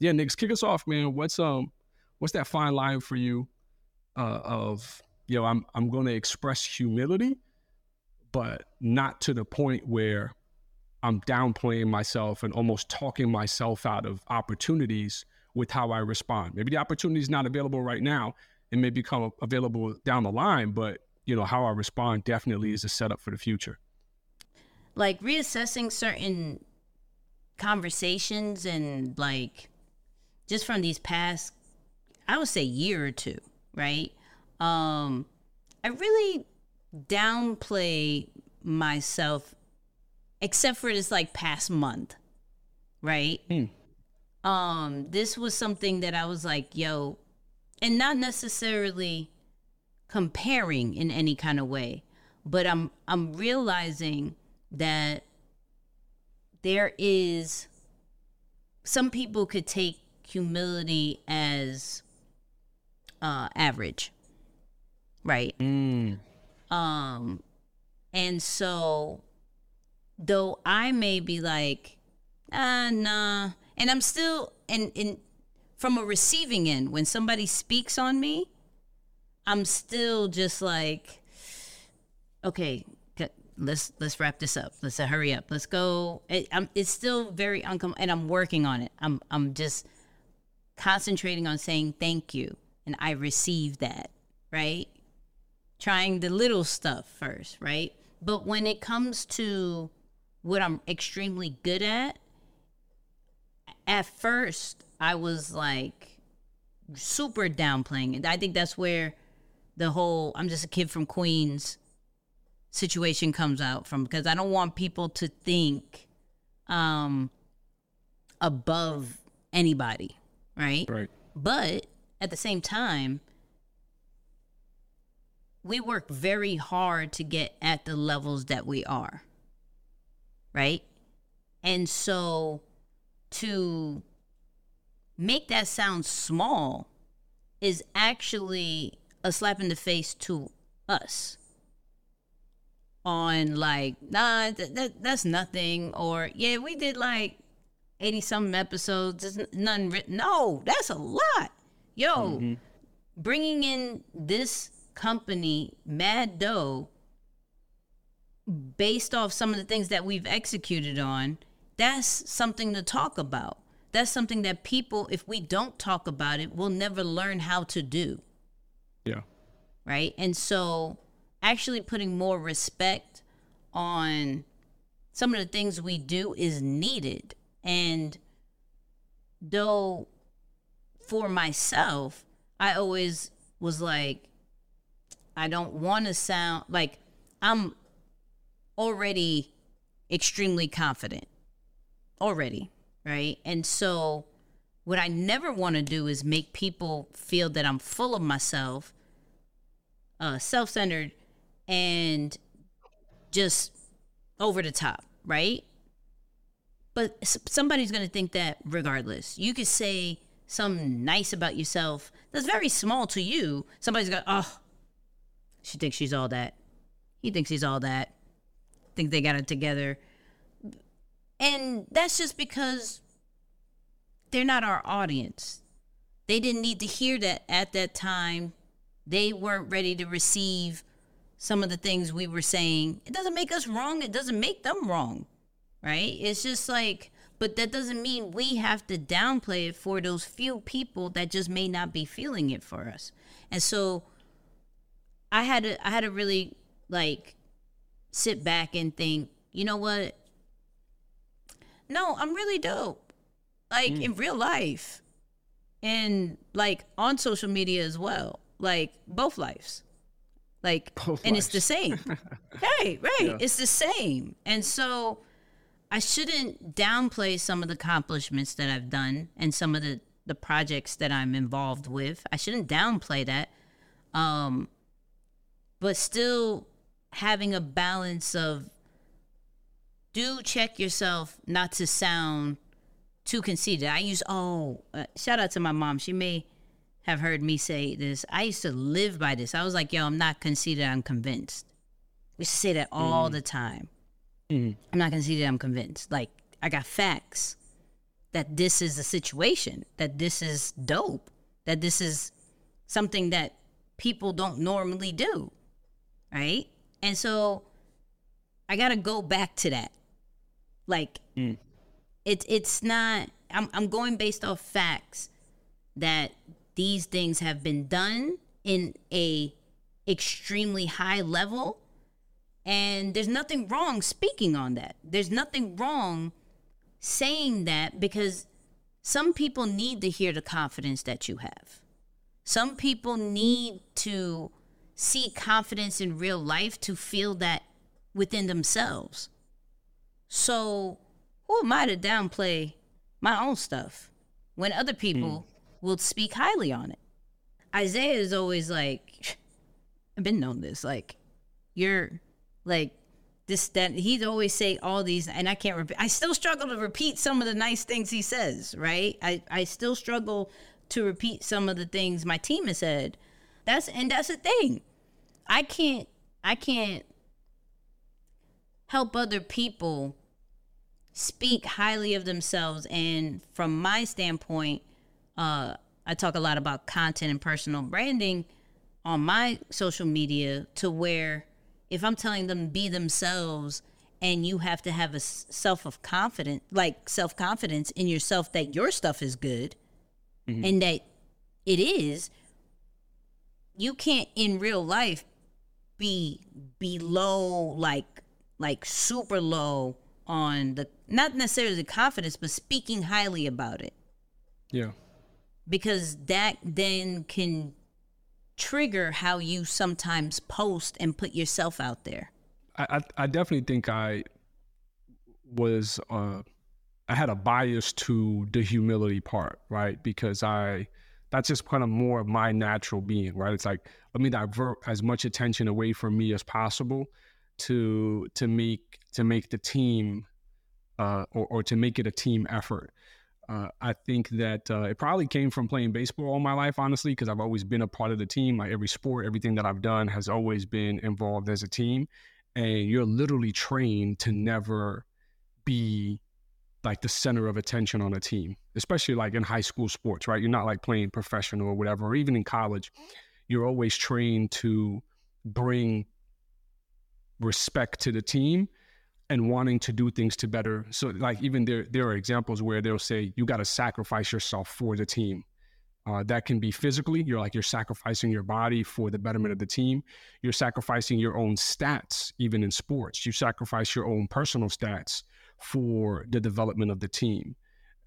yeah, Nix, kick us off, man. What's um, what's that fine line for you, uh, of you know, I'm I'm going to express humility, but not to the point where I'm downplaying myself and almost talking myself out of opportunities with how I respond. Maybe the opportunity is not available right now. It may become available down the line, but you know how I respond definitely is a setup for the future. Like reassessing certain conversations and like just from these past, I would say year or two, right? Um, I really downplay myself, except for this like past month, right? Mm. Um, this was something that I was like, yo, and not necessarily comparing in any kind of way, but I'm I'm realizing that there is some people could take humility as uh average right? Mm. Um, and so though I may be like, ah, nah, and I'm still and in from a receiving end when somebody speaks on me, I'm still just like, okay, let's let's wrap this up. Let's uh, hurry up. Let's go. It, it's still very uncomfortable, and I'm working on it. I'm I'm just concentrating on saying thank you, and I receive that, right? trying the little stuff first, right? But when it comes to what I'm extremely good at, at first I was like super downplaying it. I think that's where the whole I'm just a kid from Queens situation comes out from because I don't want people to think um above anybody, right? Right. But at the same time, we work very hard to get at the levels that we are. Right? And so to make that sound small is actually a slap in the face to us on like nah that, that that's nothing or yeah we did like 80 some episodes there's none written no that's a lot yo mm-hmm. bringing in this company mad dough based off some of the things that we've executed on, that's something to talk about. That's something that people, if we don't talk about it, will never learn how to do. Yeah. Right. And so actually putting more respect on some of the things we do is needed. And though for myself, I always was like, I don't want to sound like I'm already extremely confident. Already, right? And so what I never want to do is make people feel that I'm full of myself, uh, self-centered and just over the top, right? But somebody's going to think that regardless. You could say something nice about yourself that's very small to you. Somebody's going, oh, she thinks she's all that. He thinks he's all that. Think they got it together. And that's just because they're not our audience. They didn't need to hear that at that time. They weren't ready to receive some of the things we were saying. It doesn't make us wrong. It doesn't make them wrong. Right? It's just like, but that doesn't mean we have to downplay it for those few people that just may not be feeling it for us. And so I had to I had to really like sit back and think, you know what? No, I'm really dope. Like mm. in real life. And like on social media as well. Like both lives. Like both and lives. it's the same. right, right. Yeah. It's the same. And so I shouldn't downplay some of the accomplishments that I've done and some of the the projects that I'm involved with. I shouldn't downplay that. Um but still having a balance of do check yourself not to sound too conceited. I use oh, uh, shout out to my mom. She may have heard me say this. I used to live by this. I was like, yo, I'm not conceited. I'm convinced. We say that all mm. the time. Mm. I'm not conceited. I'm convinced. Like I got facts. that this is a situation, that this is dope, that this is something that people don't normally do. Right? And so I got to go back to that. Like mm. it's it's not I'm I'm going based off facts that these things have been done in a extremely high level and there's nothing wrong speaking on that. There's nothing wrong saying that because some people need to hear the confidence that you have. Some people need to see confidence in real life to feel that within themselves. So, who am I to downplay my own stuff when other people mm. will speak highly on it? Isaiah is always like, I've been known this, like, you're like this that he'd always say all these and i can't repeat i still struggle to repeat some of the nice things he says right? I i still struggle to repeat some of the things my team has said. That's and that's the thing. I can't i can't help other people speak highly of themselves and from my standpoint uh i talk a lot about content and personal branding on my social media to where if I'm telling them be themselves and you have to have a self of confidence, like self confidence in yourself that your stuff is good mm-hmm. and that it is, you can't in real life be below like like super low on the not necessarily the confidence but speaking highly about it yeah because that then can trigger how you sometimes post and put yourself out there? I, I definitely think I was uh, I had a bias to the humility part, right? Because I that's just kind of more of my natural being, right? It's like let me divert as much attention away from me as possible to to make to make the team uh, or, or to make it a team effort. Uh, I think that uh, it probably came from playing baseball all my life, honestly, because I've always been a part of the team. Like every sport, everything that I've done has always been involved as a team. And you're literally trained to never be like the center of attention on a team, especially like in high school sports, right? You're not like playing professional or whatever, or even in college. You're always trained to bring respect to the team and wanting to do things to better. So like even there there are examples where they'll say you got to sacrifice yourself for the team. Uh, that can be physically. You're like you're sacrificing your body for the betterment of the team. You're sacrificing your own stats, even in sports. You sacrifice your own personal stats for the development of the team.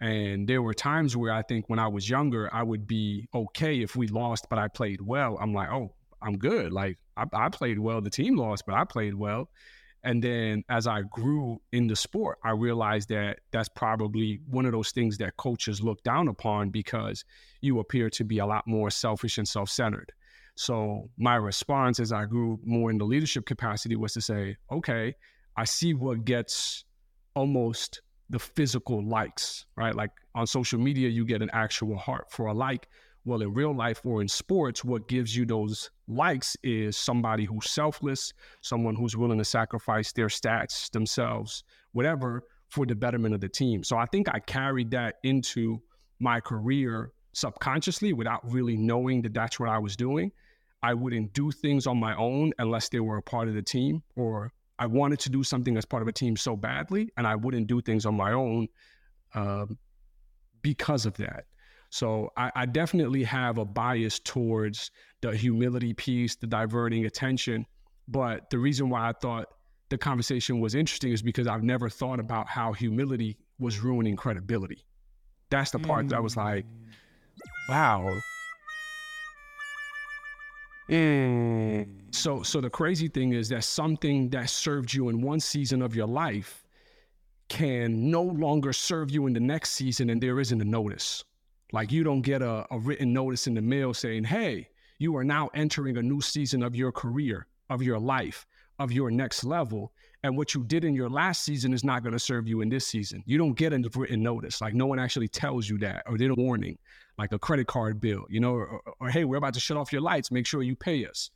And there were times where I think when I was younger, I would be okay if we lost, but I played well. I'm like, oh, I'm good. Like I, I played well. The team lost, but I played well. And then as I grew in the sport, I realized that that's probably one of those things that coaches look down upon because you appear to be a lot more selfish and self centered. So my response as I grew more in the leadership capacity was to say, okay, I see what gets almost the physical likes, right? Like on social media, you get an actual heart for a like. Well, in real life or in sports, what gives you those likes is somebody who's selfless, someone who's willing to sacrifice their stats, themselves, whatever, for the betterment of the team. So I think I carried that into my career subconsciously without really knowing that that's what I was doing. I wouldn't do things on my own unless they were a part of the team, or I wanted to do something as part of a team so badly, and I wouldn't do things on my own um, because of that. So I, I definitely have a bias towards the humility piece, the diverting attention. But the reason why I thought the conversation was interesting is because I've never thought about how humility was ruining credibility. That's the part mm. that I was like, wow. Mm. So so the crazy thing is that something that served you in one season of your life can no longer serve you in the next season and there isn't a notice. Like you don't get a, a written notice in the mail saying, hey, you are now entering a new season of your career, of your life, of your next level. And what you did in your last season is not going to serve you in this season. You don't get a written notice. Like no one actually tells you that or did a warning, like a credit card bill, you know, or, or, or hey, we're about to shut off your lights. Make sure you pay us.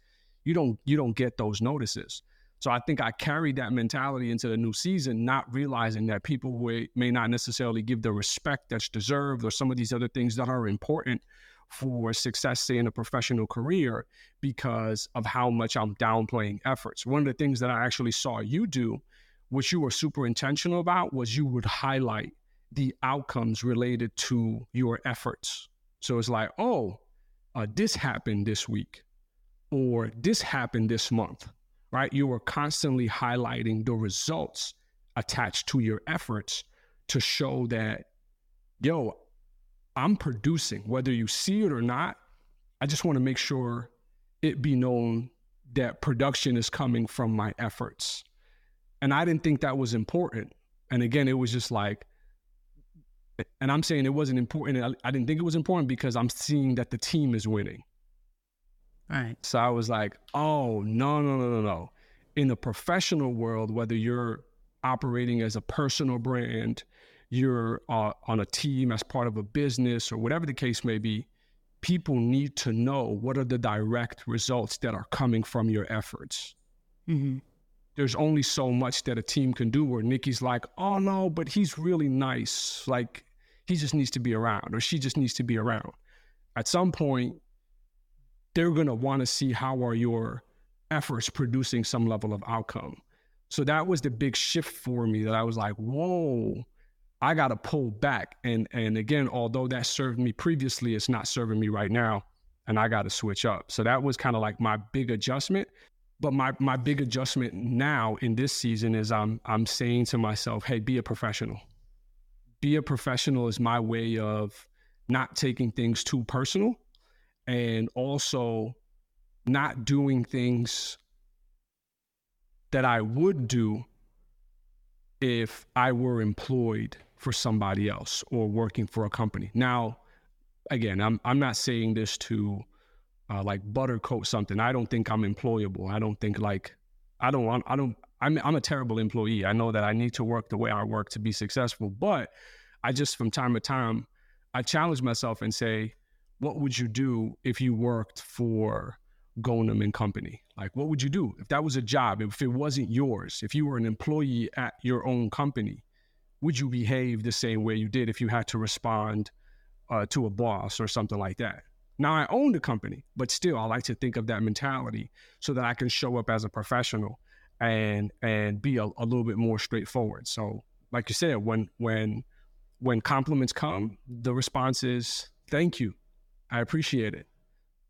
You don't you don't get those notices. So I think I carried that mentality into the new season, not realizing that people may not necessarily give the respect that's deserved or some of these other things that are important for success, say, in a professional career because of how much I'm downplaying efforts. One of the things that I actually saw you do, which you were super intentional about, was you would highlight the outcomes related to your efforts. So it's like, oh, uh, this happened this week, or this happened this month right? You are constantly highlighting the results attached to your efforts to show that, yo, I'm producing, whether you see it or not. I just want to make sure it be known that production is coming from my efforts. And I didn't think that was important. And again, it was just like, and I'm saying it wasn't important. I, didn't think it was important because I'm seeing that the team is winning. Right. So I was like, oh, no, no, no, no, no. In the professional world, whether you're operating as a personal brand, you're uh, on a team as part of a business, or whatever the case may be, people need to know what are the direct results that are coming from your efforts. Mm-hmm. There's only so much that a team can do where Nicky's like, oh no, but he's really nice. Like, he just needs to be around, or she just needs to be around. At some point, they're going to want to see how are your efforts producing some level of outcome. So that was the big shift for me that I was like, whoa, I got to pull back. And and again, although that served me previously, it's not serving me right now. And I got to switch up. So that was kind of like my big adjustment. But my my big adjustment now in this season is I'm I'm saying to myself, hey, be a professional. Be a professional is my way of not taking things too personal and also not doing things that I would do if I were employed for somebody else or working for a company. Now, again, I'm I'm not saying this to uh, like buttercoat something. I don't think I'm employable. I don't think like I don't want I don't I'm I'm a terrible employee. I know that I need to work the way I work to be successful, but I just from time to time I challenge myself and say, what would you do if you worked for Gonum and Company? Like, what would you do if that was a job? If it wasn't yours, if you were an employee at your own company, would you behave the same way you did if you had to respond uh, to a boss or something like that? Now I own the company, but still, I like to think of that mentality so that I can show up as a professional and and be a, a little bit more straightforward. So, like you said, when when when compliments come, the response is thank you I appreciate it.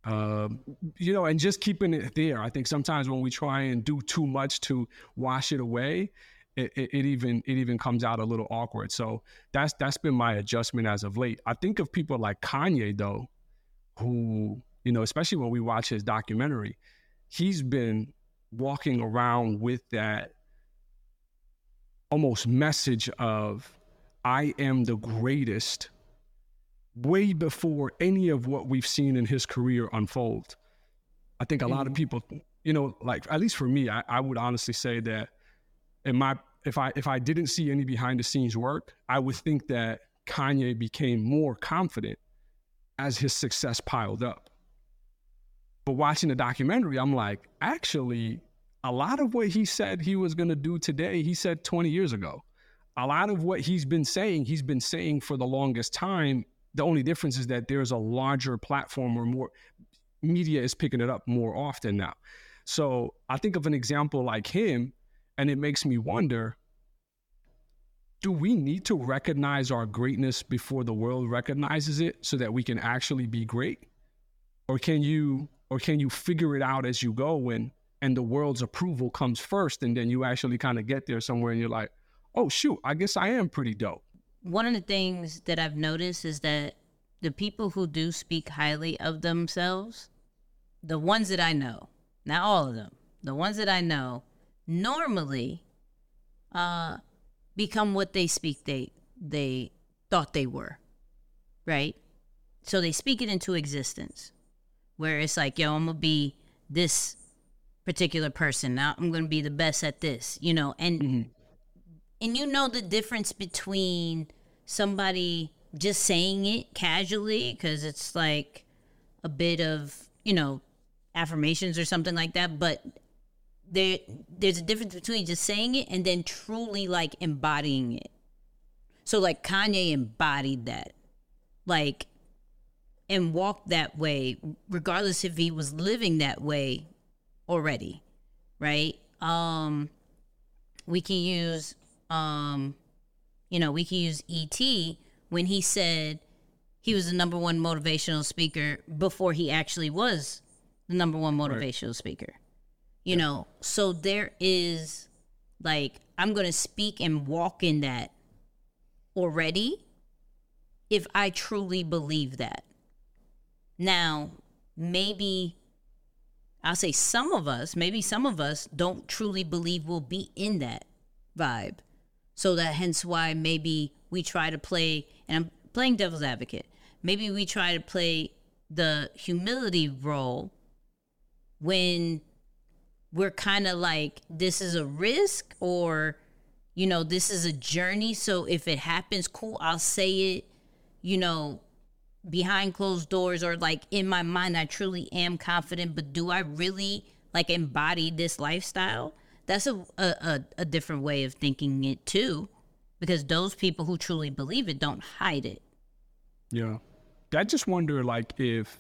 Um, you know, and just keeping it there. I think sometimes when we try and do too much to wash it away, it, it, it, even it even comes out a little awkward. So that's that's been my adjustment as of late. I think of people like Kanye though, who you know, especially when we watch his documentary, he's been walking around with that almost message of I am the greatest way before any of what we've seen in his career unfold. I think a lot of mm-hmm. people, you know, like at least for me, I, I would honestly say that in my if I if I didn't see any behind the scenes work, I would think that Kanye became more confident as his success piled up. But watching the documentary, I'm like, actually, a lot of what he said he was going to do today, he said 20 years ago. A lot of what he's been saying, he's been saying for the longest time the only difference is that there's a larger platform where more media is picking it up more often now. So I think of an example like him, and it makes me wonder do we need to recognize our greatness before the world recognizes it so that we can actually be great? Or can you or can you figure it out as you go and and the world's approval comes first and then you actually kind of get there somewhere and you're like, "Oh shoot, I guess I am pretty dope." One of the things that I've noticed is that the people who do speak highly of themselves, the ones that I know, not all of them, the ones that I know, normally uh, become what they speak they they thought they were, right? So they speak it into existence, where it's like, yo, I'm gonna be this particular person. Now I'm gonna be the best at this, you know, and mm-hmm. and you know the difference between somebody just saying it casually because it's like a bit of, you know, affirmations or something like that, but there there's a difference between just saying it and then truly like embodying it. So like Kanye embodied that. Like and walked that way regardless if he was living that way already, right? Um we can use um you know, we can use ET when he said he was the number one motivational speaker before he actually was the number one motivational right. speaker. You yeah. know, so there is like I'm going to speak and walk in that already if I truly believe that. Now, maybe I'll say some of us, maybe some of us don't truly believe we'll be in that vibe. So that hence why maybe we try to play, and I'm playing devil's advocate, maybe we try to play the humility role when we're kind of like, this is a risk or, you know, this is a journey. So if it happens, cool, I'll say it, you know, behind closed doors or like in my mind, I truly am confident, but do I really like embody this lifestyle? That's a, a, a different way of thinking it too because those people who truly believe it don't hide it. Yeah. I just wonder like if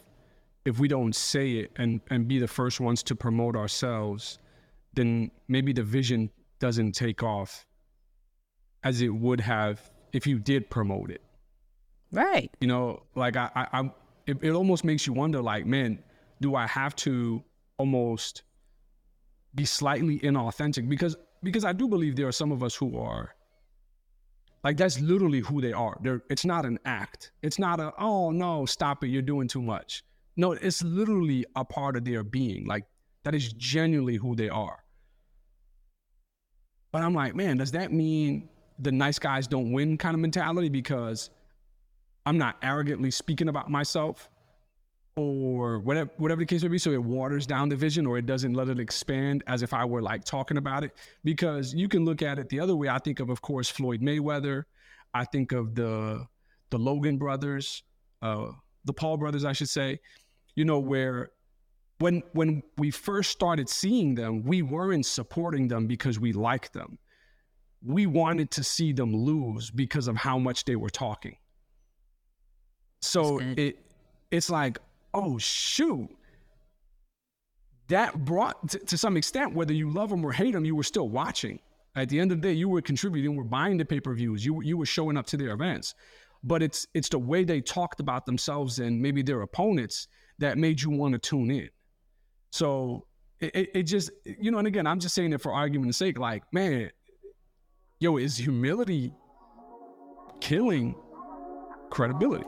if we don't say it and and be the first ones to promote ourselves then maybe the vision doesn't take off as it would have if you did promote it. Right. You know like i i, I it, it almost makes you wonder like man do i have to almost be slightly inauthentic because because I do believe there are some of us who are like that's literally who they are. They're, it's not an act. It's not a oh no, stop it, you're doing too much. No, it's literally a part of their being. Like that is genuinely who they are. But I'm like, man, does that mean the nice guys don't win kind of mentality because I'm not arrogantly speaking about myself? Or whatever whatever the case may be so it waters down the vision or it doesn't let it expand as if i were like talking about it. Because you can look at it the other way. I think of of course floyd mayweather. I think of the the logan brothers uh the paul brothers i should say. You know where when when we first started seeing them we weren't supporting them because we liked them. We wanted to see them lose because of how much they were talking. So it it's like oh shoot. That brought to, to, some extent whether you love them or hate them you were still watching. At the end of the day you were contributing were buying the pay-per-views you, you were showing up to their events. But it's it's the way they talked about themselves and maybe their opponents that made you want to tune in. So it, it just you know and again i'm just saying it for argument's sake like man yo is humility killing credibility